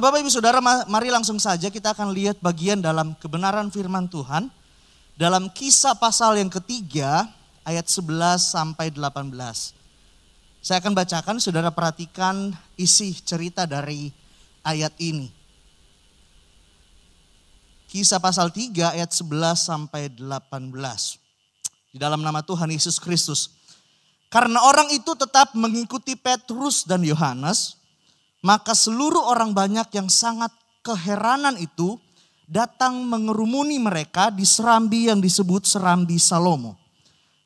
Bapak Ibu Saudara, mari langsung saja kita akan lihat bagian dalam kebenaran firman Tuhan. Dalam kisah pasal yang ketiga, ayat 11 sampai 18. Saya akan bacakan, saudara perhatikan isi cerita dari ayat ini. Kisah pasal 3 ayat 11 sampai 18. Di dalam nama Tuhan Yesus Kristus. Karena orang itu tetap mengikuti Petrus dan Yohanes, maka seluruh orang banyak yang sangat keheranan itu datang mengerumuni mereka di serambi yang disebut serambi Salomo.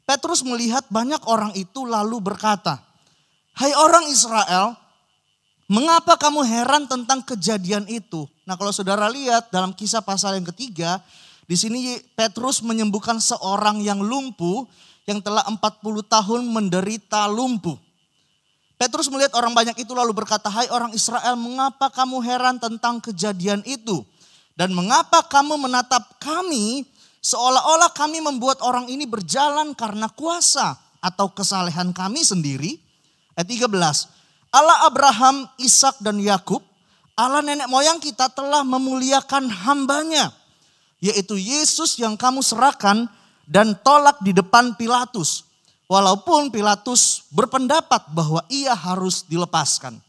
Petrus melihat banyak orang itu lalu berkata, Hai orang Israel, mengapa kamu heran tentang kejadian itu? Nah kalau saudara lihat dalam kisah pasal yang ketiga, di sini Petrus menyembuhkan seorang yang lumpuh yang telah 40 tahun menderita lumpuh. Petrus melihat orang banyak itu lalu berkata, Hai orang Israel, mengapa kamu heran tentang kejadian itu? Dan mengapa kamu menatap kami seolah-olah kami membuat orang ini berjalan karena kuasa atau kesalehan kami sendiri? Ayat 13, Allah Abraham, Ishak dan Yakub, Allah nenek moyang kita telah memuliakan hambanya, yaitu Yesus yang kamu serahkan dan tolak di depan Pilatus Walaupun Pilatus berpendapat bahwa ia harus dilepaskan.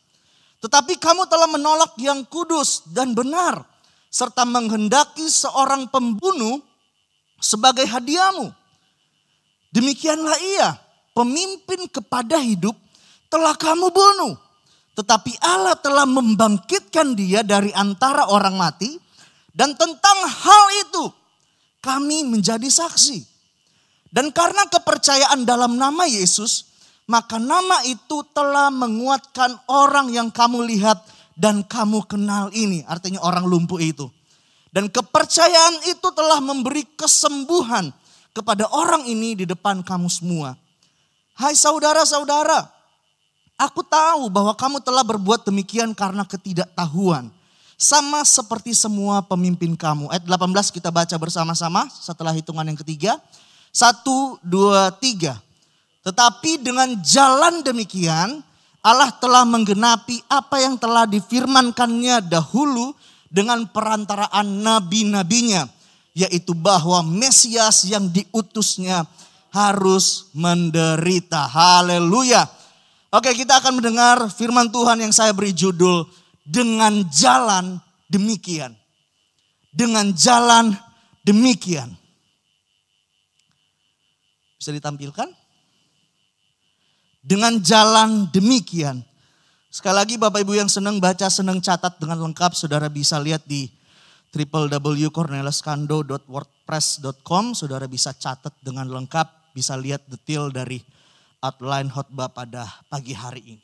Tetapi kamu telah menolak yang kudus dan benar. Serta menghendaki seorang pembunuh sebagai hadiahmu. Demikianlah ia, pemimpin kepada hidup telah kamu bunuh. Tetapi Allah telah membangkitkan dia dari antara orang mati. Dan tentang hal itu kami menjadi saksi. Dan karena kepercayaan dalam nama Yesus, maka nama itu telah menguatkan orang yang kamu lihat dan kamu kenal ini. Artinya orang lumpuh itu. Dan kepercayaan itu telah memberi kesembuhan kepada orang ini di depan kamu semua. Hai saudara-saudara, aku tahu bahwa kamu telah berbuat demikian karena ketidaktahuan. Sama seperti semua pemimpin kamu. Ayat 18 kita baca bersama-sama setelah hitungan yang ketiga. Satu, dua, tiga. Tetapi dengan jalan demikian Allah telah menggenapi apa yang telah difirmankannya dahulu dengan perantaraan nabi-nabinya. Yaitu bahwa Mesias yang diutusnya harus menderita. Haleluya. Oke kita akan mendengar firman Tuhan yang saya beri judul dengan jalan demikian. Dengan jalan demikian. Bisa ditampilkan? Dengan jalan demikian. Sekali lagi Bapak Ibu yang senang baca, senang catat dengan lengkap, saudara bisa lihat di www.corneliuskando.wordpress.com. Saudara bisa catat dengan lengkap, bisa lihat detail dari outline khotbah pada pagi hari ini.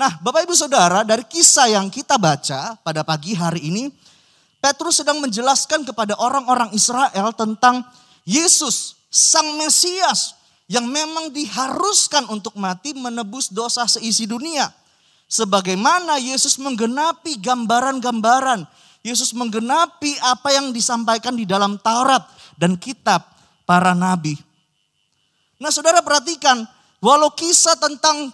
Nah Bapak Ibu Saudara dari kisah yang kita baca pada pagi hari ini, Petrus sedang menjelaskan kepada orang-orang Israel tentang Yesus sang Mesias yang memang diharuskan untuk mati menebus dosa seisi dunia. Sebagaimana Yesus menggenapi gambaran-gambaran, Yesus menggenapi apa yang disampaikan di dalam Taurat dan kitab para nabi. Nah saudara perhatikan, walau kisah tentang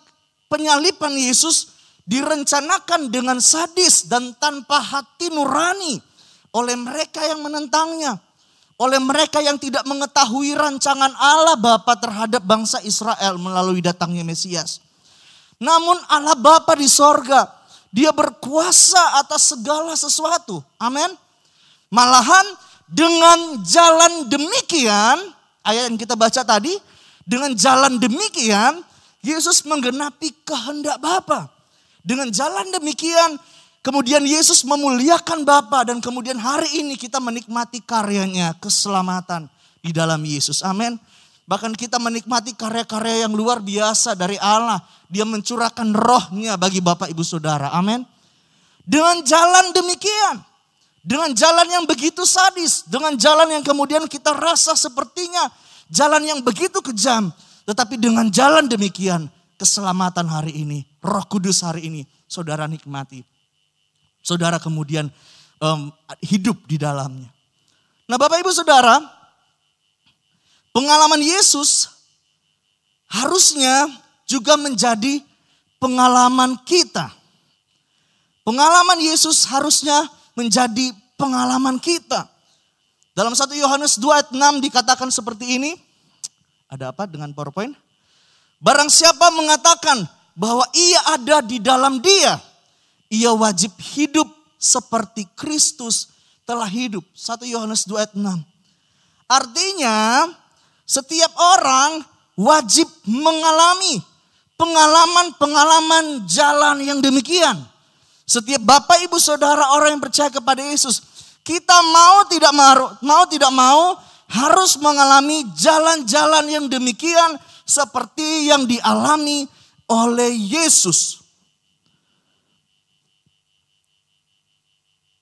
penyalipan Yesus direncanakan dengan sadis dan tanpa hati nurani oleh mereka yang menentangnya oleh mereka yang tidak mengetahui rancangan Allah Bapa terhadap bangsa Israel melalui datangnya Mesias. Namun Allah Bapa di sorga, dia berkuasa atas segala sesuatu. Amin. Malahan dengan jalan demikian, ayat yang kita baca tadi, dengan jalan demikian, Yesus menggenapi kehendak Bapa. Dengan jalan demikian, Kemudian Yesus memuliakan Bapa dan kemudian hari ini kita menikmati karyanya, keselamatan di dalam Yesus. Amin. Bahkan kita menikmati karya-karya yang luar biasa dari Allah. Dia mencurahkan rohnya bagi Bapak Ibu Saudara. Amin. Dengan jalan demikian. Dengan jalan yang begitu sadis. Dengan jalan yang kemudian kita rasa sepertinya jalan yang begitu kejam. Tetapi dengan jalan demikian keselamatan hari ini. Roh kudus hari ini saudara nikmati saudara kemudian um, hidup di dalamnya. Nah Bapak Ibu Saudara, pengalaman Yesus harusnya juga menjadi pengalaman kita. Pengalaman Yesus harusnya menjadi pengalaman kita. Dalam 1 Yohanes 2 ayat 6 dikatakan seperti ini. Ada apa dengan PowerPoint? Barang siapa mengatakan bahwa ia ada di dalam dia, ia wajib hidup seperti Kristus telah hidup. 1 Yohanes 2 ayat 6. Artinya setiap orang wajib mengalami pengalaman-pengalaman jalan yang demikian. Setiap bapak ibu saudara orang yang percaya kepada Yesus, kita mau tidak mau, mau tidak mau harus mengalami jalan-jalan yang demikian seperti yang dialami oleh Yesus.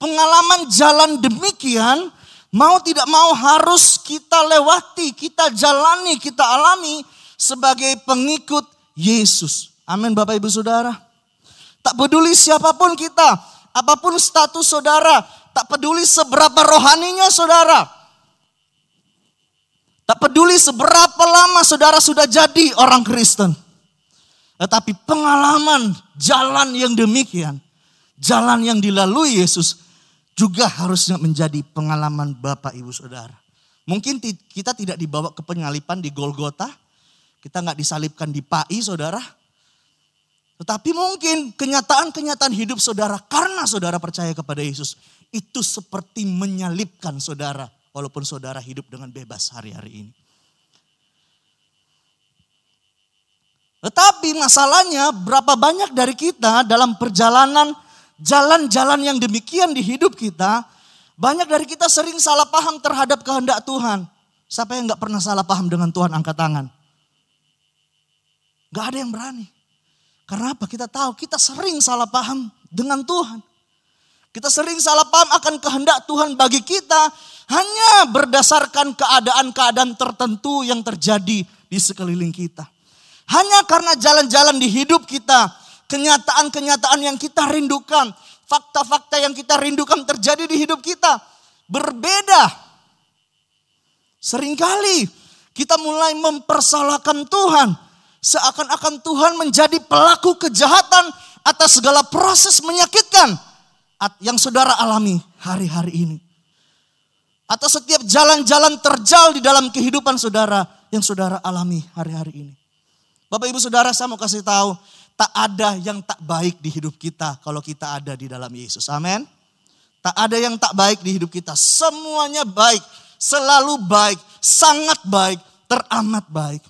Pengalaman jalan demikian mau tidak mau harus kita lewati, kita jalani, kita alami sebagai pengikut Yesus. Amin Bapak Ibu Saudara. Tak peduli siapa pun kita, apa pun status saudara, tak peduli seberapa rohaninya saudara. Tak peduli seberapa lama saudara sudah jadi orang Kristen. Tetapi pengalaman jalan yang demikian, jalan yang dilalui Yesus juga harusnya menjadi pengalaman Bapak Ibu Saudara. Mungkin kita tidak dibawa ke penyalipan di Golgota, kita nggak disalibkan di Pai Saudara, tetapi mungkin kenyataan-kenyataan hidup saudara karena saudara percaya kepada Yesus itu seperti menyalipkan saudara walaupun saudara hidup dengan bebas hari-hari ini. Tetapi masalahnya berapa banyak dari kita dalam perjalanan jalan-jalan yang demikian di hidup kita, banyak dari kita sering salah paham terhadap kehendak Tuhan. Siapa yang gak pernah salah paham dengan Tuhan angkat tangan? Gak ada yang berani. Karena apa? Kita tahu kita sering salah paham dengan Tuhan. Kita sering salah paham akan kehendak Tuhan bagi kita hanya berdasarkan keadaan-keadaan tertentu yang terjadi di sekeliling kita. Hanya karena jalan-jalan di hidup kita, kenyataan-kenyataan yang kita rindukan, fakta-fakta yang kita rindukan terjadi di hidup kita berbeda. Seringkali kita mulai mempersalahkan Tuhan seakan-akan Tuhan menjadi pelaku kejahatan atas segala proses menyakitkan yang saudara alami hari-hari ini. Atau setiap jalan-jalan terjal di dalam kehidupan saudara yang saudara alami hari-hari ini. Bapak ibu saudara saya mau kasih tahu, tak ada yang tak baik di hidup kita kalau kita ada di dalam Yesus. Amin. Tak ada yang tak baik di hidup kita. Semuanya baik, selalu baik, sangat baik, teramat baik.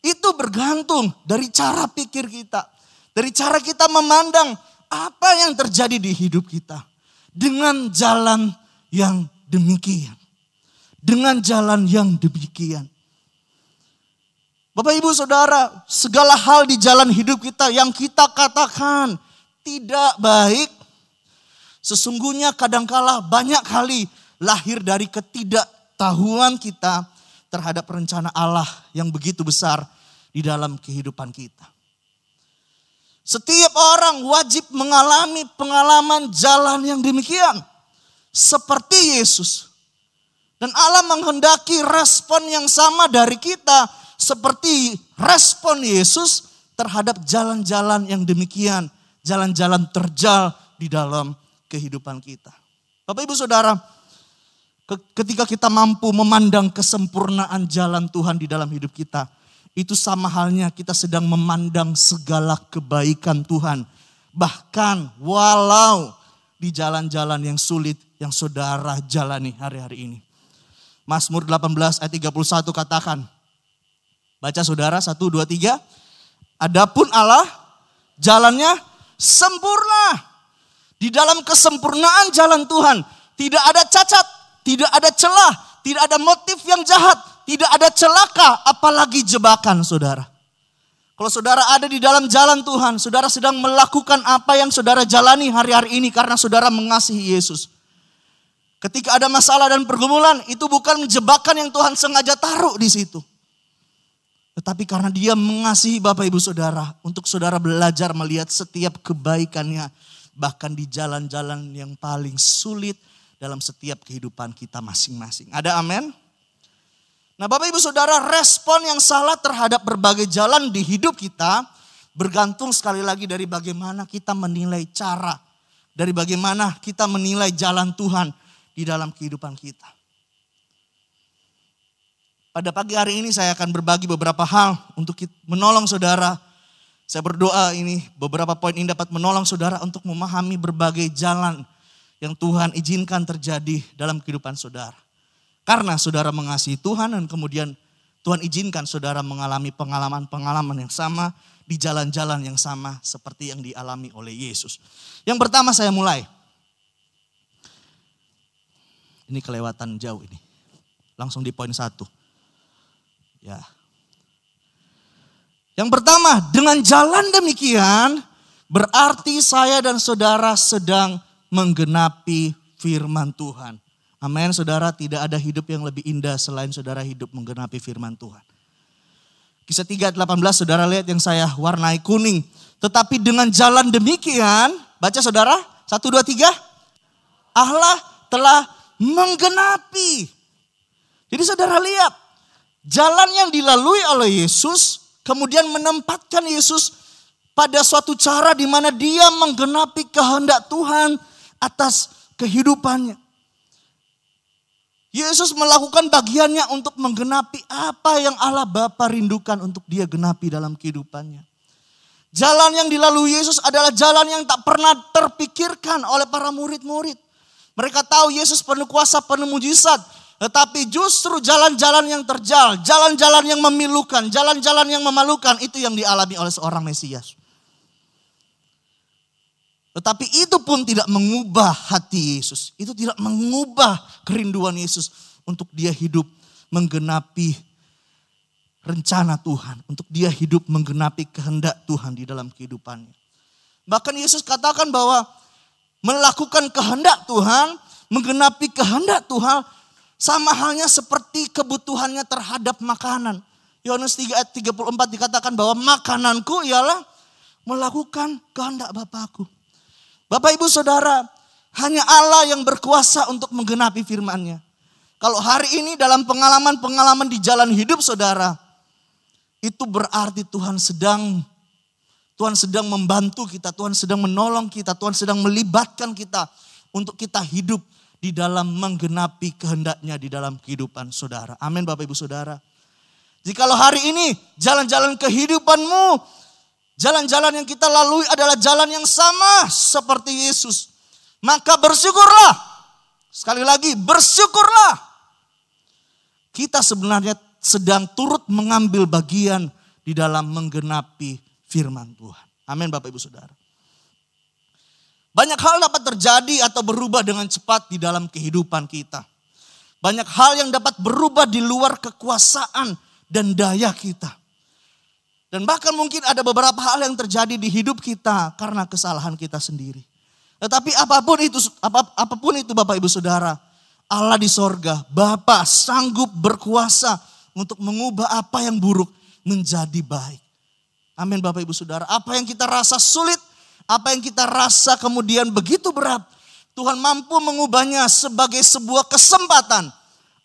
Itu bergantung dari cara pikir kita. Dari cara kita memandang apa yang terjadi di hidup kita. Dengan jalan yang demikian. Dengan jalan yang demikian. Bapak ibu saudara, segala hal di jalan hidup kita yang kita katakan tidak baik. Sesungguhnya kadangkala banyak kali lahir dari ketidaktahuan kita terhadap rencana Allah yang begitu besar di dalam kehidupan kita. Setiap orang wajib mengalami pengalaman jalan yang demikian. Seperti Yesus. Dan Allah menghendaki respon yang sama dari kita. Seperti respon Yesus terhadap jalan-jalan yang demikian. Jalan-jalan terjal di dalam kehidupan kita. Bapak ibu saudara, ketika kita mampu memandang kesempurnaan jalan Tuhan di dalam hidup kita, itu sama halnya kita sedang memandang segala kebaikan Tuhan. Bahkan walau di jalan-jalan yang sulit yang saudara jalani hari-hari ini. Mazmur 18 ayat 31 katakan. Baca saudara 1, 2, 3. Adapun Allah jalannya sempurna. Di dalam kesempurnaan jalan Tuhan tidak ada cacat, tidak ada celah, tidak ada motif yang jahat, tidak ada celaka apalagi jebakan saudara. Kalau saudara ada di dalam jalan Tuhan, saudara sedang melakukan apa yang saudara jalani hari-hari ini karena saudara mengasihi Yesus. Ketika ada masalah dan pergumulan, itu bukan jebakan yang Tuhan sengaja taruh di situ. Tetapi karena dia mengasihi Bapak Ibu Saudara, untuk saudara belajar melihat setiap kebaikannya, bahkan di jalan-jalan yang paling sulit, dalam setiap kehidupan kita masing-masing. Ada amin? Nah Bapak Ibu Saudara respon yang salah terhadap berbagai jalan di hidup kita bergantung sekali lagi dari bagaimana kita menilai cara, dari bagaimana kita menilai jalan Tuhan di dalam kehidupan kita. Pada pagi hari ini saya akan berbagi beberapa hal untuk menolong saudara. Saya berdoa ini beberapa poin ini dapat menolong saudara untuk memahami berbagai jalan yang Tuhan izinkan terjadi dalam kehidupan saudara. Karena saudara mengasihi Tuhan dan kemudian Tuhan izinkan saudara mengalami pengalaman-pengalaman yang sama di jalan-jalan yang sama seperti yang dialami oleh Yesus. Yang pertama saya mulai. Ini kelewatan jauh ini. Langsung di poin satu. Ya. Yang pertama, dengan jalan demikian berarti saya dan saudara sedang menggenapi firman Tuhan. Amin, saudara, tidak ada hidup yang lebih indah selain saudara hidup menggenapi firman Tuhan. Kisah 3 18 saudara lihat yang saya warnai kuning. Tetapi dengan jalan demikian, baca saudara, 1, 2, 3. Allah telah menggenapi. Jadi saudara lihat, jalan yang dilalui oleh Yesus, kemudian menempatkan Yesus pada suatu cara di mana dia menggenapi kehendak Tuhan atas kehidupannya. Yesus melakukan bagiannya untuk menggenapi apa yang Allah Bapa rindukan untuk dia genapi dalam kehidupannya. Jalan yang dilalui Yesus adalah jalan yang tak pernah terpikirkan oleh para murid-murid. Mereka tahu Yesus penuh kuasa, penuh mujizat. Tetapi justru jalan-jalan yang terjal, jalan-jalan yang memilukan, jalan-jalan yang memalukan itu yang dialami oleh seorang Mesias. Tetapi itu pun tidak mengubah hati Yesus. Itu tidak mengubah kerinduan Yesus untuk dia hidup menggenapi rencana Tuhan. Untuk dia hidup menggenapi kehendak Tuhan di dalam kehidupannya. Bahkan Yesus katakan bahwa melakukan kehendak Tuhan, menggenapi kehendak Tuhan sama halnya seperti kebutuhannya terhadap makanan. Yohanes 3 ayat 34 dikatakan bahwa makananku ialah melakukan kehendak Bapakku. Bapak ibu saudara, hanya Allah yang berkuasa untuk menggenapi firman-Nya. Kalau hari ini dalam pengalaman-pengalaman di jalan hidup saudara, itu berarti Tuhan sedang Tuhan sedang membantu kita, Tuhan sedang menolong kita, Tuhan sedang melibatkan kita untuk kita hidup di dalam menggenapi kehendaknya di dalam kehidupan saudara. Amin Bapak Ibu Saudara. Jikalau hari ini jalan-jalan kehidupanmu Jalan-jalan yang kita lalui adalah jalan yang sama seperti Yesus. Maka bersyukurlah. Sekali lagi, bersyukurlah. Kita sebenarnya sedang turut mengambil bagian di dalam menggenapi firman Tuhan. Amin Bapak Ibu Saudara. Banyak hal dapat terjadi atau berubah dengan cepat di dalam kehidupan kita. Banyak hal yang dapat berubah di luar kekuasaan dan daya kita. Dan bahkan mungkin ada beberapa hal yang terjadi di hidup kita karena kesalahan kita sendiri. Tetapi apa pun itu, apa, apa pun itu Bapak Ibu Saudara, Allah di sorga, Bapak sanggup berkuasa untuk mengubah apa yang buruk menjadi baik. Amin Bapak Ibu Saudara. Apa yang kita rasa sulit, apa yang kita rasa kemudian begitu berat, Tuhan mampu mengubahnya sebagai sebuah kesempatan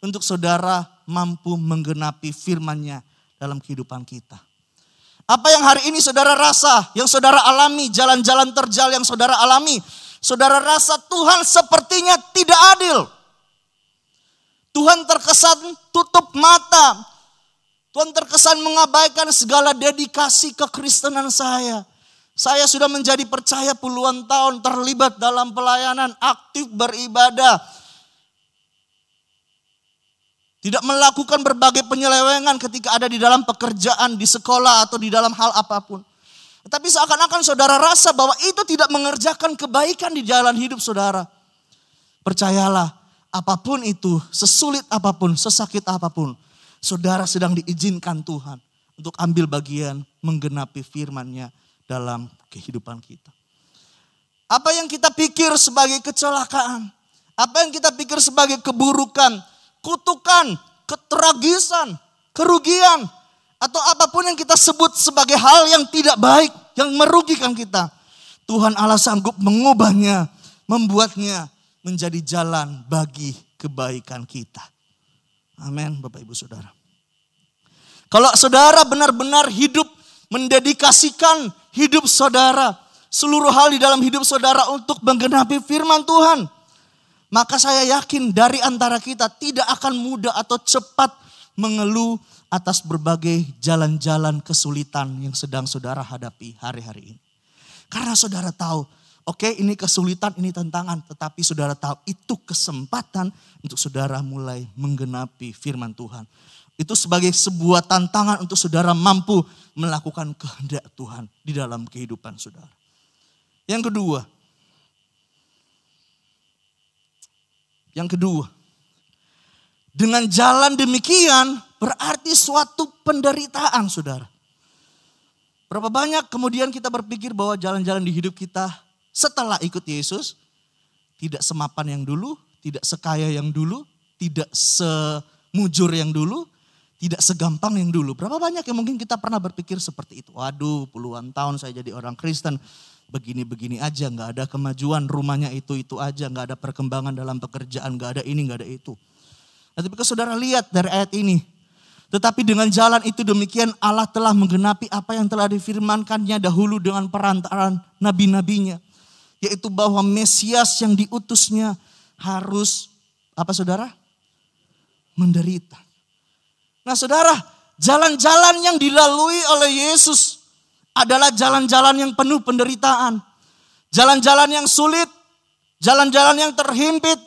untuk saudara mampu menggenapi firman-Nya dalam kehidupan kita. Apa yang hari ini saudara rasa, yang saudara alami, jalan-jalan terjal yang saudara alami. Saudara rasa Tuhan sepertinya tidak adil. Tuhan terkesan tutup mata. Tuhan terkesan mengabaikan segala dedikasi kekristenan saya. Saya sudah menjadi percaya puluhan tahun terlibat dalam pelayanan, aktif beribadah, tidak melakukan berbagai penyelewengan ketika ada di dalam pekerjaan, di sekolah atau di dalam hal apa pun. Tapi seakan-akan saudara rasa bahwa itu tidak mengerjakan kebaikan di jalan hidup saudara. Percayalah, apa pun itu, sesulit apa pun, sesakit apa pun, saudara sedang diizinkan Tuhan untuk ambil bagian menggenapi firman-Nya dalam kehidupan kita. Apa yang kita pikir sebagai kecelakaan, apa yang kita pikir sebagai keburukan, kutukan, ketragisan, kerugian, atau apa pun yang kita sebut sebagai hal yang tidak baik, yang merugikan kita. Tuhan Allah sanggup mengubahnya, membuatnya menjadi jalan bagi kebaikan kita. Amin, Bapak Ibu Saudara. Kalau saudara benar-benar hidup mendedikasikan hidup saudara, seluruh hal di dalam hidup saudara untuk menggenapi firman Tuhan. Maka saya yakin dari antara kita tidak akan mudah atau cepat mengeluh atas berbagai jalan-jalan kesulitan yang sedang saudara hadapi hari-hari ini. Karena saudara tahu, oke okay, ini kesulitan, ini tantangan. Tetapi saudara tahu itu kesempatan untuk saudara mulai menggenapi firman Tuhan. Itu sebagai sebuah tantangan untuk saudara mampu melakukan kehendak Tuhan di dalam kehidupan saudara. Yang kedua, yang kedua, dengan jalan demikian berarti suatu penderitaan saudara. Berapa banyak kemudian kita berpikir bahwa jalan-jalan di hidup kita setelah ikut Yesus tidak semapan yang dulu, tidak sekaya yang dulu, tidak semujur yang dulu, tidak segampang yang dulu. Berapa banyak yang mungkin kita pernah berpikir seperti itu. Waduh puluhan tahun saya jadi orang Kristen. Begini-begini aja nggak ada kemajuan. Rumahnya itu-itu aja. nggak ada perkembangan dalam pekerjaan. nggak ada ini nggak ada itu. Nah, tapi saudara lihat dari ayat ini. Tetapi dengan jalan itu demikian Allah telah menggenapi apa yang telah difirmankannya dahulu dengan perantaraan nabi-nabinya. Yaitu bahwa Mesias yang diutusnya harus apa saudara? Menderita. Nah saudara, jalan-jalan yang dilalui oleh Yesus adalah jalan-jalan yang penuh penderitaan. Jalan-jalan yang sulit, jalan-jalan yang terhimpit,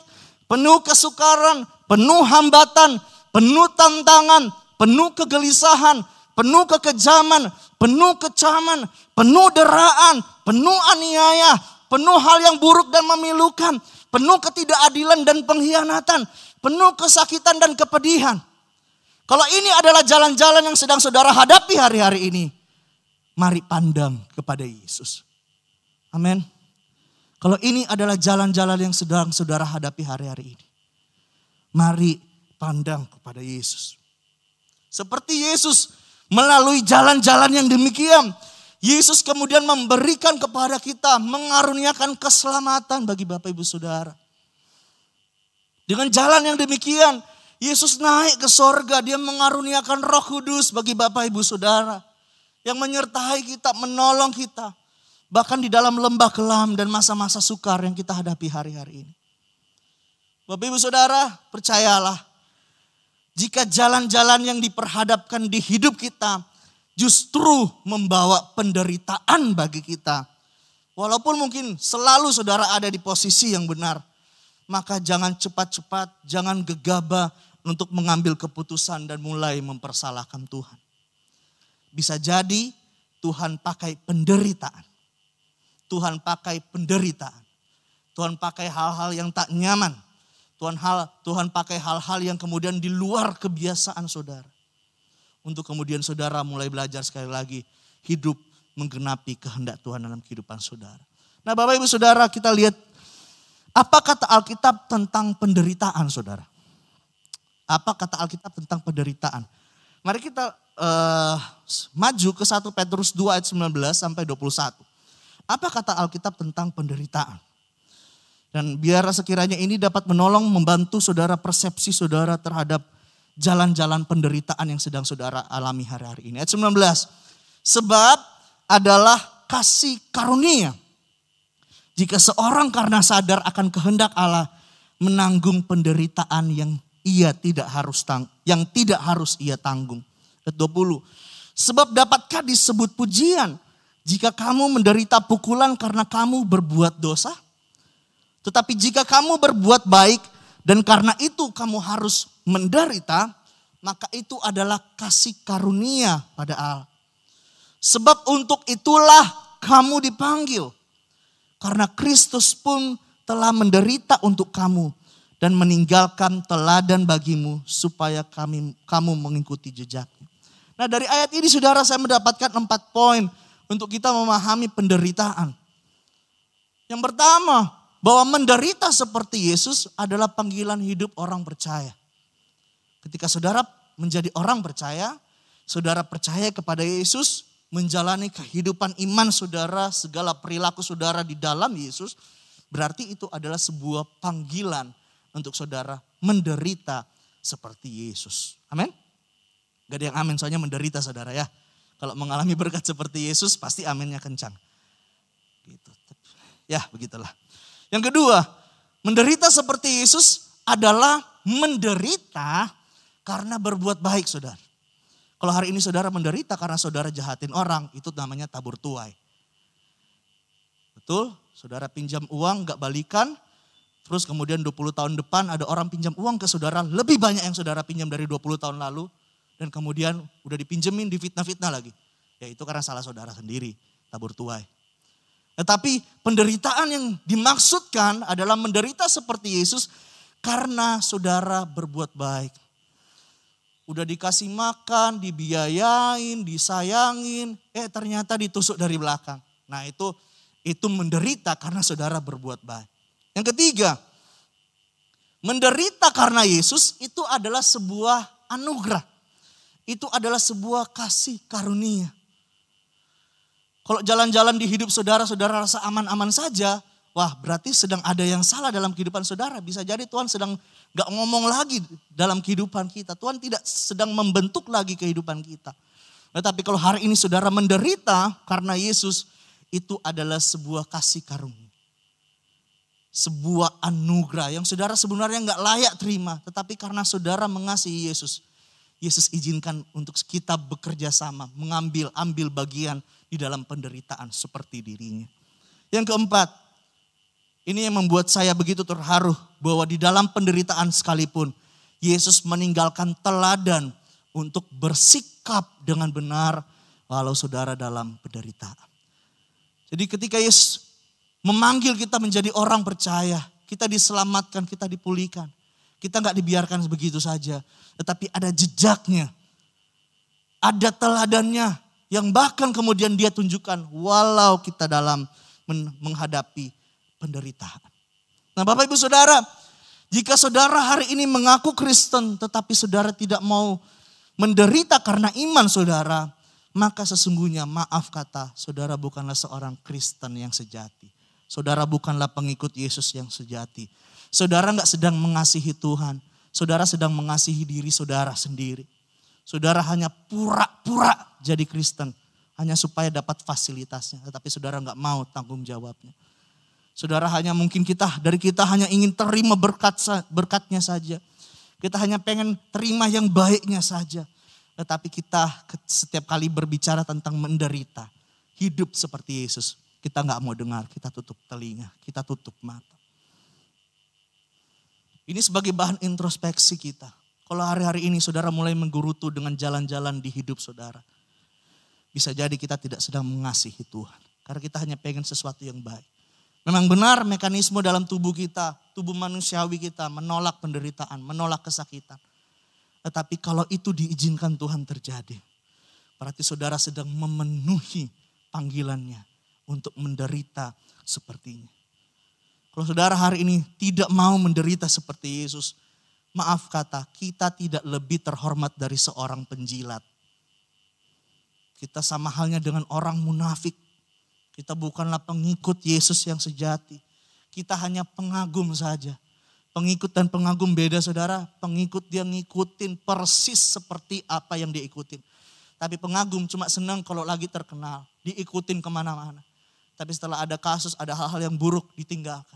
penuh kesukaran, penuh hambatan, penuh tantangan, penuh kegelisahan, penuh kekejaman, penuh kecaman, penuh deraan, penuh aniaya, penuh hal yang buruk dan memilukan, penuh ketidakadilan dan pengkhianatan, penuh kesakitan dan kepedihan. Kalau ini adalah jalan-jalan yang sedang saudara hadapi hari-hari ini, mari pandang kepada Yesus. Amin. Kalau ini adalah jalan-jalan yang sedang saudara hadapi hari-hari ini, mari pandang kepada Yesus. Seperti Yesus melalui jalan-jalan yang demikian, Yesus kemudian memberikan kepada kita, mengaruniakan keselamatan bagi Bapak Ibu Saudara. Dengan jalan yang demikian, Yesus naik ke sorga, dia mengaruniakan roh kudus bagi Bapak Ibu Saudara. Yang menyertai kita, menolong kita. Bahkan di dalam lembah kelam dan masa-masa sukar yang kita hadapi hari-hari ini. Bapak Ibu Saudara, percayalah. Jika jalan-jalan yang diperhadapkan di hidup kita justru membawa penderitaan bagi kita. Walaupun mungkin selalu saudara ada di posisi yang benar. Maka jangan cepat-cepat, jangan gegabah, untuk mengambil keputusan dan mulai mempersalahkan Tuhan. Bisa jadi Tuhan pakai penderitaan. Tuhan pakai penderitaan. Tuhan pakai hal-hal yang tak nyaman. Tuhan hal Tuhan pakai hal-hal yang kemudian di luar kebiasaan saudara. Untuk kemudian saudara mulai belajar sekali lagi hidup menggenapi kehendak Tuhan dalam kehidupan saudara. Nah Bapak Ibu Saudara kita lihat apa kata Alkitab tentang penderitaan saudara. Apa kata Alkitab tentang penderitaan? Mari kita uh, maju ke 1 Petrus 2 ayat 19 sampai 21. Apa kata Alkitab tentang penderitaan? Dan biar sekiranya ini dapat menolong membantu saudara persepsi saudara terhadap jalan-jalan penderitaan yang sedang saudara alami hari-hari ini. Ayat 19. Sebab adalah kasih karunia. Jika seorang karena sadar akan kehendak Allah menanggung penderitaan yang ia tidak harus tang yang tidak harus ia tanggung. Ayat 20. Sebab dapatkah disebut pujian jika kamu menderita pukulan karena kamu berbuat dosa? Tetapi jika kamu berbuat baik dan karena itu kamu harus menderita, maka itu adalah kasih karunia pada Allah. Sebab untuk itulah kamu dipanggil. Karena Kristus pun telah menderita untuk kamu dan meninggalkan teladan bagimu supaya kami kamu mengikuti jejaknya. Nah dari ayat ini saudara saya mendapatkan empat poin untuk kita memahami penderitaan. Yang pertama, bahwa menderita seperti Yesus adalah panggilan hidup orang percaya. Ketika saudara menjadi orang percaya, saudara percaya kepada Yesus, menjalani kehidupan iman saudara, segala perilaku saudara di dalam Yesus, berarti itu adalah sebuah panggilan untuk saudara menderita seperti Yesus. Amin. Gak ada yang amin soalnya menderita saudara ya. Kalau mengalami berkat seperti Yesus pasti aminnya kencang. Gitu. Ya begitulah. Yang kedua, menderita seperti Yesus adalah menderita karena berbuat baik saudara. Kalau hari ini saudara menderita karena saudara jahatin orang, itu namanya tabur tuai. Betul? Saudara pinjam uang gak balikan, terus kemudian 20 tahun depan ada orang pinjam uang ke saudara, lebih banyak yang saudara pinjam dari 20 tahun lalu, dan kemudian udah dipinjemin, difitnah-fitnah lagi. Ya itu karena salah saudara sendiri, tabur tuai. Tetapi penderitaan yang dimaksudkan adalah menderita seperti Yesus karena saudara berbuat baik. Udah dikasih makan, dibiayain, disayangin, eh ternyata ditusuk dari belakang. Nah itu itu menderita karena saudara berbuat baik. Yang ketiga, menderita karena Yesus itu adalah sebuah anugerah itu adalah sebuah kasih karunia. Kalau jalan-jalan di hidup saudara, saudara rasa aman-aman saja, wah berarti sedang ada yang salah dalam kehidupan saudara. Bisa jadi Tuhan sedang gak ngomong lagi dalam kehidupan kita. Tuhan tidak sedang membentuk lagi kehidupan kita. Tetapi kalau hari ini saudara menderita karena Yesus, itu adalah sebuah kasih karunia. Sebuah anugerah yang saudara sebenarnya gak layak terima. Tetapi karena saudara mengasihi Yesus, Yesus izinkan untuk kita bekerja sama, mengambil ambil bagian di dalam penderitaan seperti dirinya. Yang keempat, ini yang membuat saya begitu terharu bahwa di dalam penderitaan sekalipun Yesus meninggalkan teladan untuk bersikap dengan benar walau saudara dalam penderitaan. Jadi ketika Yesus memanggil kita menjadi orang percaya, kita diselamatkan, kita dipulihkan. Kita nggak dibiarkan begitu saja, tetapi ada jejaknya. Ada teladannya yang bahkan kemudian dia tunjukkan walau kita dalam menghadapi penderitaan. Nah Bapak Ibu Saudara, jika saudara hari ini mengaku Kristen tetapi saudara tidak mau menderita karena iman saudara, maka sesungguhnya maaf kata saudara bukanlah seorang Kristen yang sejati. Saudara bukanlah pengikut Yesus yang sejati. Saudara nggak sedang mengasihi Tuhan. Saudara sedang mengasihi diri saudara sendiri. Saudara hanya pura-pura jadi Kristen. Hanya supaya dapat fasilitasnya. Tetapi saudara nggak mau tanggung jawabnya. Saudara hanya mungkin kita, dari kita hanya ingin terima berkat berkatnya saja. Kita hanya pengen terima yang baiknya saja. Tetapi kita setiap kali berbicara tentang menderita. Hidup seperti Yesus. Kita nggak mau dengar, kita tutup telinga, kita tutup mata. Ini sebagai bahan introspeksi kita. Kalau hari-hari ini saudara mulai menggurutu dengan jalan-jalan di hidup saudara. Bisa jadi kita tidak sedang mengasihi Tuhan. Karena kita hanya pengen sesuatu yang baik. Memang benar mekanisme dalam tubuh kita, tubuh manusiawi kita menolak penderitaan, menolak kesakitan. Tetapi kalau itu diizinkan Tuhan terjadi, berarti saudara sedang memenuhi panggilannya untuk menderita sepertinya. Kalau saudara hari ini tidak mau menderita seperti Yesus, maaf kata, kita tidak lebih terhormat dari seorang penjilat. Kita sama halnya dengan orang munafik. Kita bukanlah pengikut Yesus yang sejati. Kita hanya pengagum saja. Pengikut dan pengagum beda saudara. Pengikut dia ngikutin persis seperti apa yang dia ikutin. Tapi pengagum cuma senang kalau lagi terkenal. Diikutin ke mana-mana. Tapi setelah ada kasus, ada hal-hal yang buruk ditinggalkan.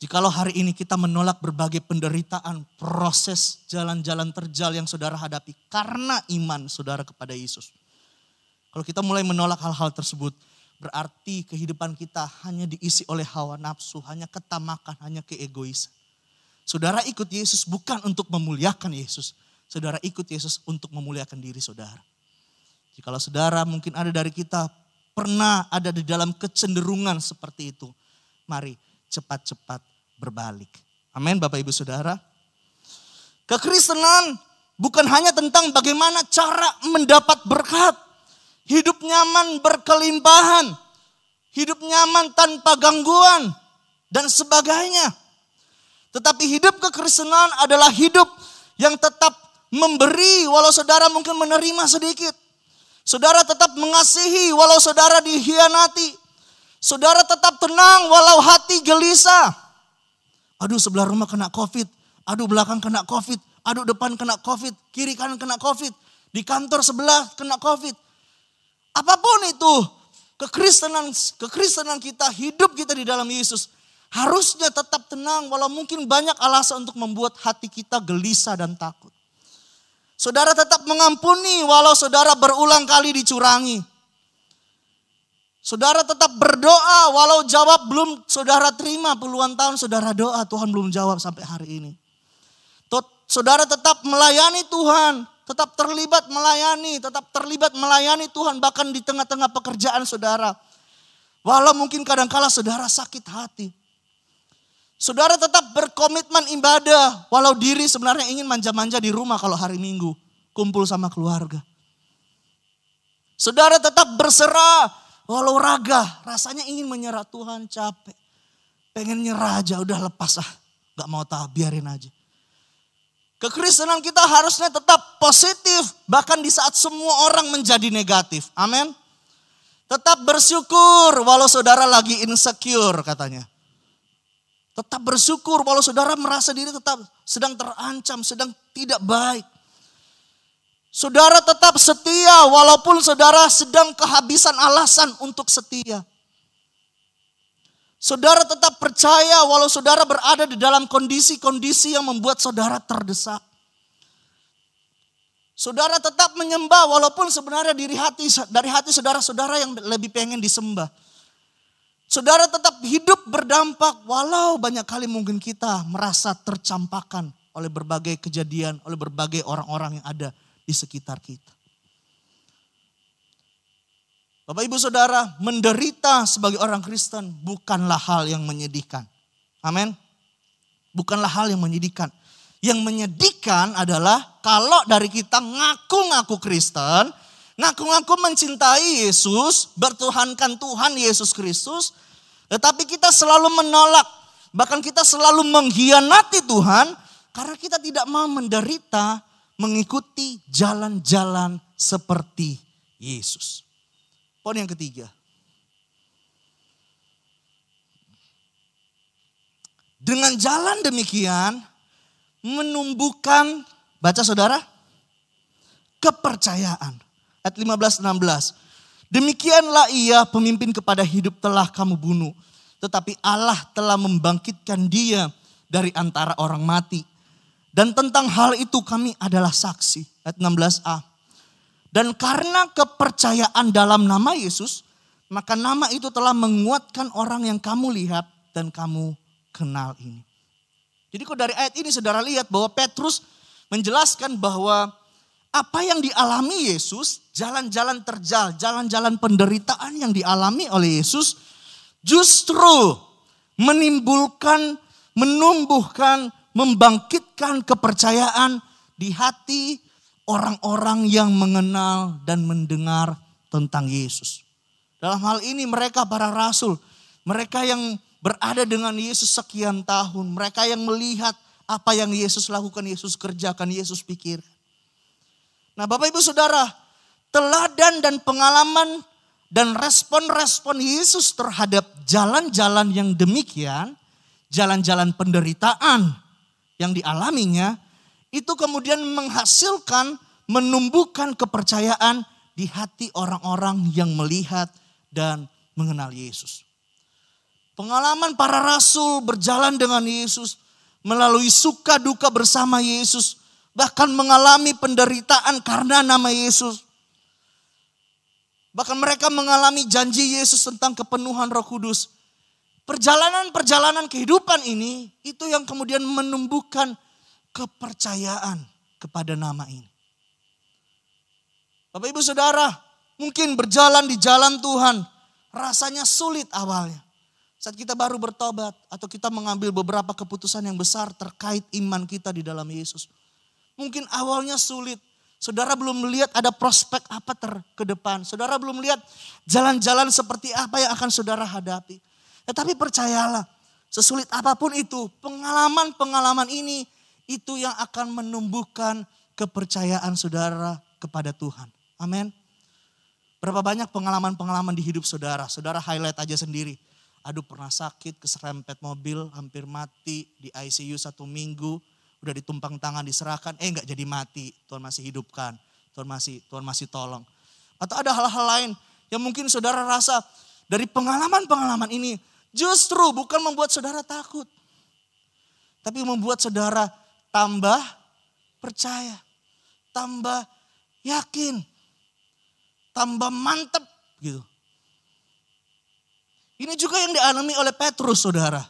Jikalau hari ini kita menolak berbagai penderitaan, proses jalan-jalan terjal yang saudara hadapi karena iman saudara kepada Yesus. Kalau kita mulai menolak hal-hal tersebut, berarti kehidupan kita hanya diisi oleh hawa nafsu, hanya ketamakan, hanya keegoisan. Saudara ikut Yesus bukan untuk memuliakan Yesus. Saudara ikut Yesus untuk memuliakan diri saudara. Jikalau saudara mungkin ada dari kita pernah ada di dalam kecenderungan seperti itu. Mari cepat-cepat berbalik. Amin Bapak Ibu Saudara. Kekristenan bukan hanya tentang bagaimana cara mendapat berkat. Hidup nyaman berkelimpahan. Hidup nyaman tanpa gangguan. Dan sebagainya. Tetapi hidup kekristenan adalah hidup yang tetap memberi walau saudara mungkin menerima sedikit. Saudara tetap mengasihi walau saudara dihianati. Saudara tetap tenang walau hati gelisah. Aduh sebelah rumah kena covid. Aduh belakang kena covid. Aduh depan kena covid. Kiri kanan kena covid. Di kantor sebelah kena covid. Apa pun itu, kekristenan kekristenan kita, hidup kita di dalam Yesus harusnya tetap tenang walau mungkin banyak alasan untuk membuat hati kita gelisah dan takut. Saudara tetap mengampuni walau saudara berulang kali dicurangi. Saudara tetap berdoa walau jawab belum saudara terima puluhan tahun saudara doa Tuhan belum jawab sampai hari ini. Saudara tetap melayani Tuhan, tetap terlibat melayani, tetap terlibat melayani Tuhan bahkan di tengah-tengah pekerjaan saudara. Walau mungkin kadangkala saudara sakit hati. Saudara tetap berkomitmen ibadah walau diri sebenarnya ingin manja-manja di rumah kalau hari Minggu kumpul sama keluarga. Saudara tetap berserah walau raga rasanya ingin menyerah Tuhan capek. Pengen nyerah aja udah lepas ah. Gak mau tahu biarin aja. Kekristenan kita harusnya tetap positif, bahkan di saat semua orang menjadi negatif. Amin. Tetap bersyukur walau saudara lagi insecure katanya. Tetap bersyukur walau saudara merasa diri tetap sedang terancam, sedang tidak baik. Saudara tetap setia walaupun saudara sedang kehabisan alasan untuk setia. Saudara tetap percaya walau saudara berada di dalam kondisi-kondisi yang membuat saudara terdesak. Saudara tetap menyembah walaupun sebenarnya diri hati dari hati saudara-saudara yang lebih pengen disembah. Saudara tetap hidup berdampak walau banyak kali mungkin kita merasa tercampakkan oleh berbagai kejadian, oleh berbagai orang-orang yang ada di sekitar kita. Bapak ibu saudara, menderita sebagai orang Kristen bukanlah hal yang menyedihkan. Amin. Bukanlah hal yang menyedihkan. Yang menyedihkan adalah kalau dari kita ngaku-ngaku Kristen, ngaku-ngaku mencintai Yesus, bertuhankan Tuhan Yesus Kristus, tetapi kita selalu menolak, bahkan kita selalu mengkhianati Tuhan karena kita tidak mau menderita mengikuti jalan-jalan seperti Yesus. Poin yang ketiga. Dengan jalan demikian menumbuhkan, baca saudara, kepercayaan. Ayat 15-16. Demikianlah ia pemimpin kepada hidup telah kamu bunuh. Tetapi Allah telah membangkitkan dia dari antara orang mati. Dan tentang hal itu kami adalah saksi. Ayat 16a. Dan karena kepercayaan dalam nama Yesus, maka nama itu telah menguatkan orang yang kamu lihat dan kamu kenal ini. Jadi kok dari ayat ini saudara lihat bahwa Petrus menjelaskan bahwa apa yang dialami Yesus, jalan-jalan terjal, jalan-jalan penderitaan yang dialami oleh Yesus justru menimbulkan, menumbuhkan, membangkitkan kepercayaan di hati orang-orang yang mengenal dan mendengar tentang Yesus. Dalam hal ini mereka para rasul, mereka yang berada dengan Yesus sekian tahun, mereka yang melihat apa yang Yesus lakukan, Yesus kerjakan, Yesus pikir. Nah Bapak Ibu Saudara, teladan dan pengalaman dan respon-respon Yesus terhadap jalan-jalan yang demikian, jalan-jalan penderitaan yang dialaminya, itu kemudian menghasilkan, menumbuhkan kepercayaan di hati orang-orang yang melihat dan mengenal Yesus. Pengalaman para rasul berjalan dengan Yesus, melalui suka duka bersama Yesus, bahkan mengalami penderitaan karena nama Yesus. Bahkan mereka mengalami janji Yesus tentang kepenuhan Roh Kudus. Perjalanan-perjalanan kehidupan ini itu yang kemudian menumbuhkan kepercayaan kepada nama ini. Bapak ibu saudara, mungkin berjalan di jalan Tuhan rasanya sulit awalnya. Saat kita baru bertobat atau kita mengambil beberapa keputusan yang besar terkait iman kita di dalam Yesus. Mungkin awalnya sulit. Saudara belum melihat ada prospek apa ter ke depan. Saudara belum melihat jalan-jalan seperti apa yang akan saudara hadapi. Tetapi percayalah, sesulit apa pun itu, pengalaman-pengalaman ini itu yang akan menumbuhkan kepercayaan saudara kepada Tuhan. Amin. Berapa banyak pengalaman-pengalaman di hidup saudara. Saudara highlight aja sendiri. Aduh pernah sakit, keserempet mobil, hampir mati di ICU satu minggu. Udah ditumpang tangan, diserahkan, eh nggak jadi mati. Tuhan masih hidupkan. Tuhan masih Tuhan masih tolong. Atau ada hal-hal lain yang mungkin saudara rasa dari pengalaman-pengalaman ini justru bukan membuat saudara takut. Tapi membuat saudara tambah percaya, tambah yakin, tambah mantep gitu. Ini juga yang dialami oleh Petrus saudara.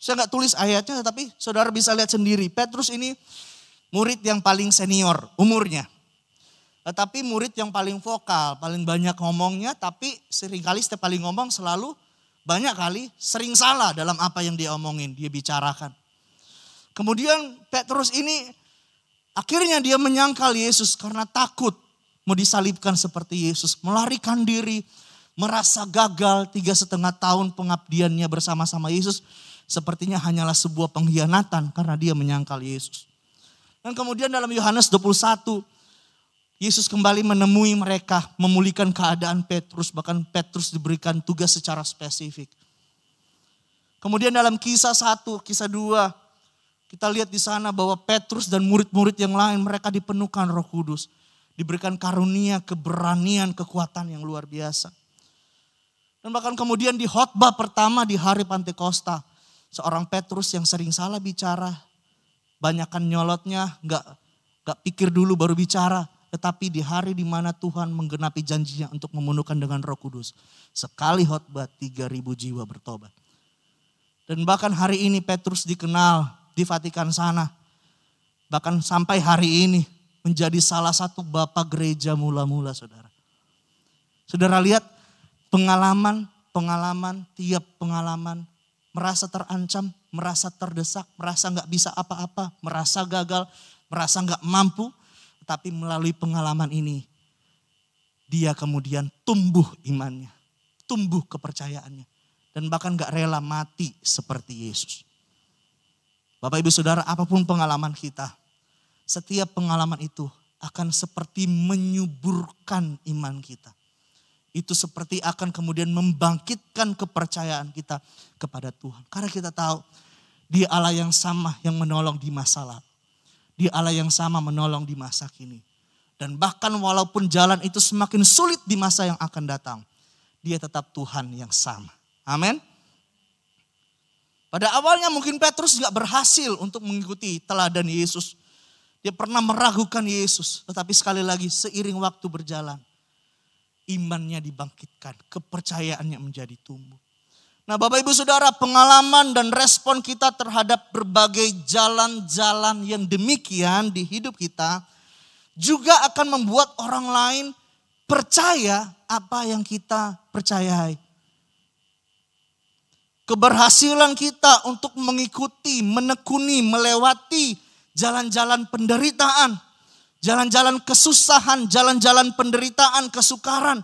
Saya nggak tulis ayatnya tapi saudara bisa lihat sendiri. Petrus ini murid yang paling senior umurnya. Tetapi murid yang paling vokal, paling banyak ngomongnya tapi sering kali setiap kali ngomong selalu banyak kali sering salah dalam apa yang dia omongin, dia bicarakan. Kemudian Petrus ini akhirnya dia menyangkal Yesus karena takut mau disalibkan seperti Yesus. Melarikan diri, merasa gagal tiga setengah tahun pengabdiannya bersama-sama Yesus. Sepertinya hanyalah sebuah pengkhianatan karena dia menyangkal Yesus. Dan kemudian dalam Yohanes 21, Yesus kembali menemui mereka, memulihkan keadaan Petrus, bahkan Petrus diberikan tugas secara spesifik. Kemudian dalam kisah satu, kisah dua, kita lihat di sana bahwa Petrus dan murid-murid yang lain mereka dipenuhkan Roh Kudus, diberikan karunia, keberanian, kekuatan yang luar biasa. Dan bahkan kemudian di khotbah pertama di hari Pantekosta, seorang Petrus yang sering salah bicara, banyakkan nyolotnya, nggak nggak pikir dulu baru bicara, tetapi di hari di mana Tuhan menggenapi janjinya untuk memenuhkan dengan Roh Kudus, sekali khotbah 3000 jiwa bertobat. Dan bahkan hari ini Petrus dikenal di Vatikan sana. Bahkan sampai hari ini menjadi salah satu bapak gereja mula-mula saudara. Saudara lihat pengalaman, pengalaman, tiap pengalaman merasa terancam, merasa terdesak, merasa nggak bisa apa-apa, merasa gagal, merasa nggak mampu, tapi melalui pengalaman ini dia kemudian tumbuh imannya, tumbuh kepercayaannya, dan bahkan nggak rela mati seperti Yesus. Bapak Ibu Saudara, apa pun pengalaman kita, setiap pengalaman itu akan seperti menyuburkan iman kita itu seperti akan kemudian membangkitkan kepercayaan kita kepada Tuhan. Karena kita tahu dia Allah yang sama yang menolong di masa lalu. Dia Allah yang sama menolong di masa kini. Dan bahkan walaupun jalan itu semakin sulit di masa yang akan datang. Dia tetap Tuhan yang sama. Amin. Pada awalnya mungkin Petrus gak berhasil untuk mengikuti teladan Yesus. Dia pernah meragukan Yesus. Tetapi sekali lagi seiring waktu berjalan imannya dibangkitkan, kepercayaannya menjadi tumbuh. Nah Bapak Ibu Saudara pengalaman dan respon kita terhadap berbagai jalan-jalan yang demikian di hidup kita juga akan membuat orang lain percaya apa yang kita percayai. Keberhasilan kita untuk mengikuti, menekuni, melewati jalan-jalan penderitaan jalan-jalan kesusahan, jalan-jalan penderitaan, kesukaran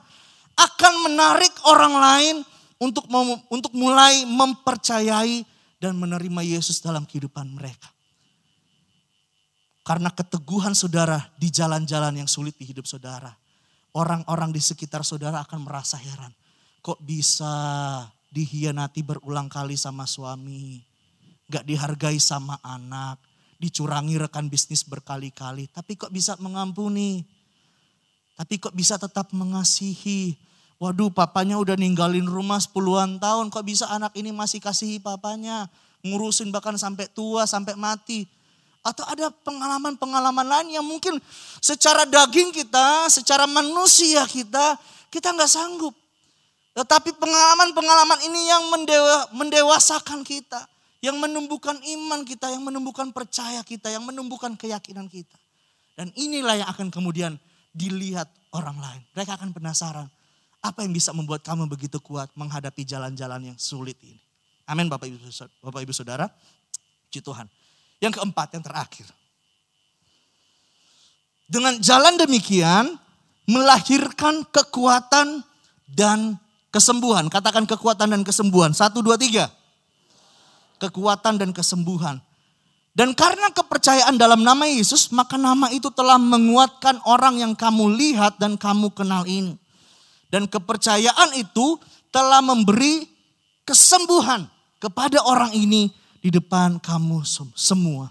akan menarik orang lain untuk untuk mulai mempercayai dan menerima Yesus dalam kehidupan mereka. Karena keteguhan saudara di jalan-jalan yang sulit di hidup saudara. Orang-orang di sekitar saudara akan merasa heran. Kok bisa dihianati berulang kali sama suami. Gak dihargai sama anak dicurangi rekan bisnis berkali-kali, tapi kok bisa mengampuni? Tapi kok bisa tetap mengasihi? Waduh papanya udah ninggalin rumah sepuluhan tahun, kok bisa anak ini masih kasihi papanya? Ngurusin bahkan sampai tua, sampai mati. Atau ada pengalaman-pengalaman lain yang mungkin secara daging kita, secara manusia kita, kita nggak sanggup. Tetapi pengalaman-pengalaman ini yang mendewa, mendewasakan kita yang menumbuhkan iman kita, yang menumbuhkan percaya kita, yang menumbuhkan keyakinan kita. Dan inilah yang akan kemudian dilihat orang lain. Mereka akan penasaran, apa yang bisa membuat kamu begitu kuat menghadapi jalan-jalan yang sulit ini. Amin Bapak Ibu, Bapak Ibu Saudara. Puji Tuhan. Yang keempat, yang terakhir. Dengan jalan demikian, melahirkan kekuatan dan kesembuhan. Katakan kekuatan dan kesembuhan. Satu, dua, tiga kekuatan dan kesembuhan. Dan karena kepercayaan dalam nama Yesus, maka nama itu telah menguatkan orang yang kamu lihat dan kamu kenal ini. Dan kepercayaan itu telah memberi kesembuhan kepada orang ini di depan kamu semua.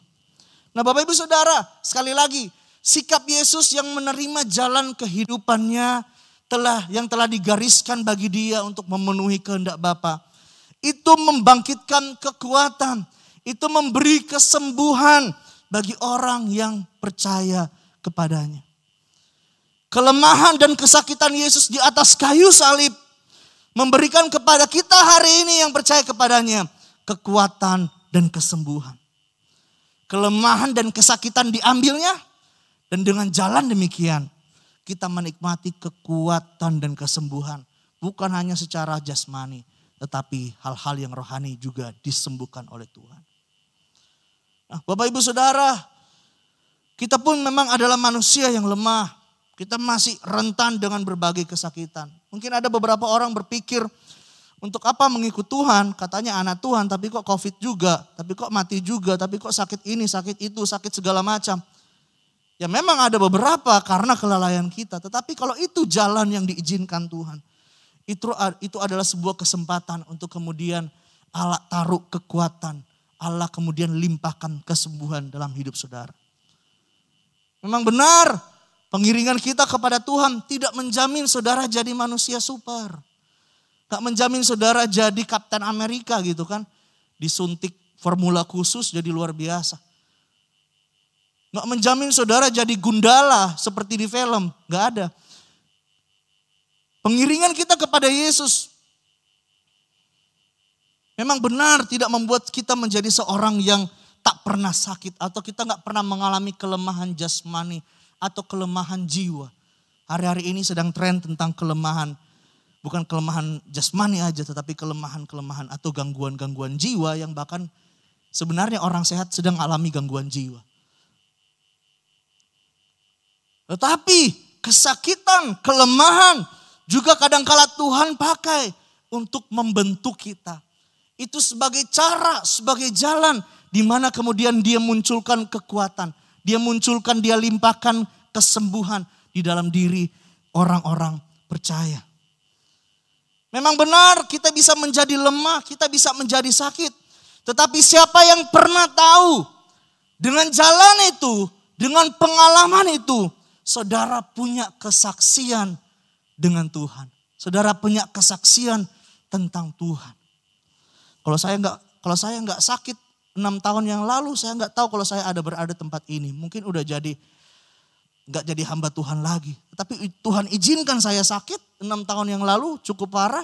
Nah Bapak Ibu Saudara, sekali lagi, Sikap Yesus yang menerima jalan kehidupannya telah yang telah digariskan bagi dia untuk memenuhi kehendak Bapa. Itu membangkitkan kekuatan, itu memberi kesembuhan bagi orang yang percaya kepadanya. Kelemahan dan kesakitan Yesus di atas kayu salib memberikan kepada kita hari ini yang percaya kepadanya kekuatan dan kesembuhan. Kelemahan dan kesakitan diambilnya dan dengan jalan demikian kita menikmati kekuatan dan kesembuhan. Bukan hanya secara jasmani, tetapi hal-hal yang rohani juga disembuhkan oleh Tuhan. Nah, Bapak Ibu Saudara, kita pun memang adalah manusia yang lemah. Kita masih rentan dengan berbagai kesakitan. Mungkin ada beberapa orang berpikir, untuk apa mengikut Tuhan? Katanya anak Tuhan, tapi kok COVID juga, tapi kok mati juga, tapi kok sakit ini, sakit itu, sakit segala macam. Ya memang ada beberapa karena kelalaian kita. Tetapi kalau itu jalan yang diizinkan Tuhan. Itu, itu adalah sebuah kesempatan untuk kemudian Allah taruh kekuatan. Allah kemudian limpahkan kesembuhan dalam hidup saudara. Memang benar pengiringan kita kepada Tuhan tidak menjamin saudara jadi manusia super. Gak menjamin saudara jadi Kapten Amerika gitu kan. Disuntik formula khusus jadi luar biasa. Nggak menjamin saudara jadi gundala seperti di film. Nggak ada. Pengiringan kita kepada Yesus memang benar tidak membuat kita menjadi seorang yang tak pernah sakit atau kita nggak pernah mengalami kelemahan jasmani atau kelemahan jiwa. Hari-hari ini sedang tren tentang kelemahan bukan kelemahan jasmani aja tetapi kelemahan-kelemahan atau gangguan-gangguan jiwa yang bahkan sebenarnya orang sehat sedang alami gangguan jiwa. Tetapi kesakitan, kelemahan juga kadangkala Tuhan pakai untuk membentuk kita. Itu sebagai cara, sebagai jalan di mana kemudian dia munculkan kekuatan. Dia munculkan, dia limpahkan kesembuhan di dalam diri orang-orang percaya. Memang benar kita bisa menjadi lemah, kita bisa menjadi sakit. Tetapi siapa yang pernah tahu dengan jalan itu, dengan pengalaman itu, saudara punya kesaksian dengan Tuhan. Saudara punya kesaksian tentang Tuhan. Kalau saya nggak kalau saya nggak sakit enam tahun yang lalu, saya nggak tahu kalau saya ada berada tempat ini. Mungkin udah jadi nggak jadi hamba Tuhan lagi. Tapi Tuhan izinkan saya sakit enam tahun yang lalu cukup parah.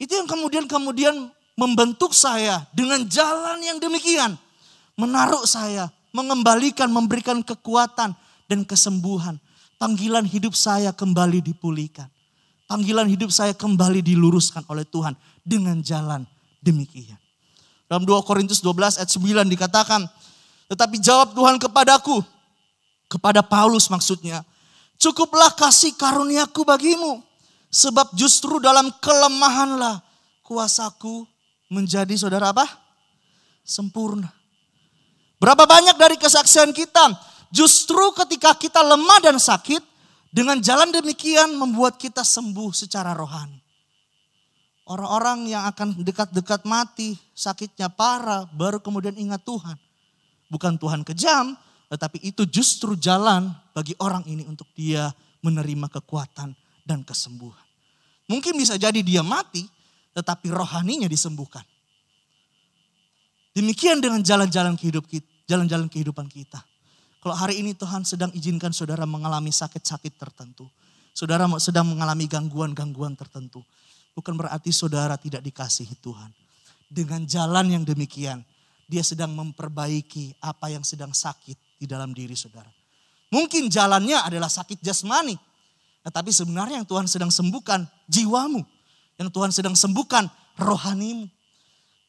Itu yang kemudian kemudian membentuk saya dengan jalan yang demikian. Menaruh saya, mengembalikan, memberikan kekuatan, dan kesembuhan. Panggilan hidup saya kembali dipulihkan. Panggilan hidup saya kembali diluruskan oleh Tuhan dengan jalan demikian. Dalam 2 Korintus 12 ayat 9 dikatakan, tetapi jawab Tuhan kepadaku, kepada Paulus maksudnya, cukuplah kasih karuniaku bagimu, sebab justru dalam kelemahanlah kuasaku menjadi saudara apa? Sempurna. Berapa banyak dari kesaksian kita Justru ketika kita lemah dan sakit, dengan jalan demikian membuat kita sembuh secara rohani. Orang-orang yang akan dekat-dekat mati, sakitnya parah, baru kemudian ingat Tuhan. Bukan Tuhan kejam, tetapi itu justru jalan bagi orang ini untuk dia menerima kekuatan dan kesembuhan. Mungkin bisa jadi dia mati, tetapi rohaninya disembuhkan. Demikian dengan jalan-jalan jalan-jalan kehidupan kita. Kalau hari ini Tuhan sedang izinkan saudara mengalami sakit-sakit tertentu. Saudara sedang mengalami gangguan-gangguan tertentu. Bukan berarti saudara tidak dikasihi Tuhan. Dengan jalan yang demikian, dia sedang memperbaiki apa yang sedang sakit di dalam diri saudara. Mungkin jalannya adalah sakit jasmani. Tetapi sebenarnya yang Tuhan sedang sembuhkan jiwamu. Yang Tuhan sedang sembuhkan rohanimu.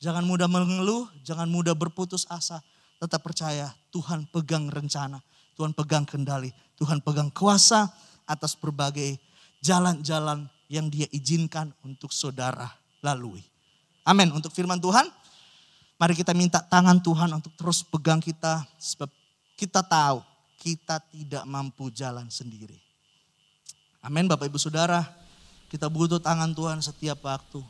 Jangan mudah mengeluh, jangan mudah berputus asa tetap percaya Tuhan pegang rencana, Tuhan pegang kendali, Tuhan pegang kuasa atas berbagai jalan-jalan yang dia izinkan untuk saudara lalui. Amin. Untuk firman Tuhan, mari kita minta tangan Tuhan untuk terus pegang kita sebab kita tahu kita tidak mampu jalan sendiri. Amin Bapak Ibu Saudara, kita butuh tangan Tuhan setiap waktu.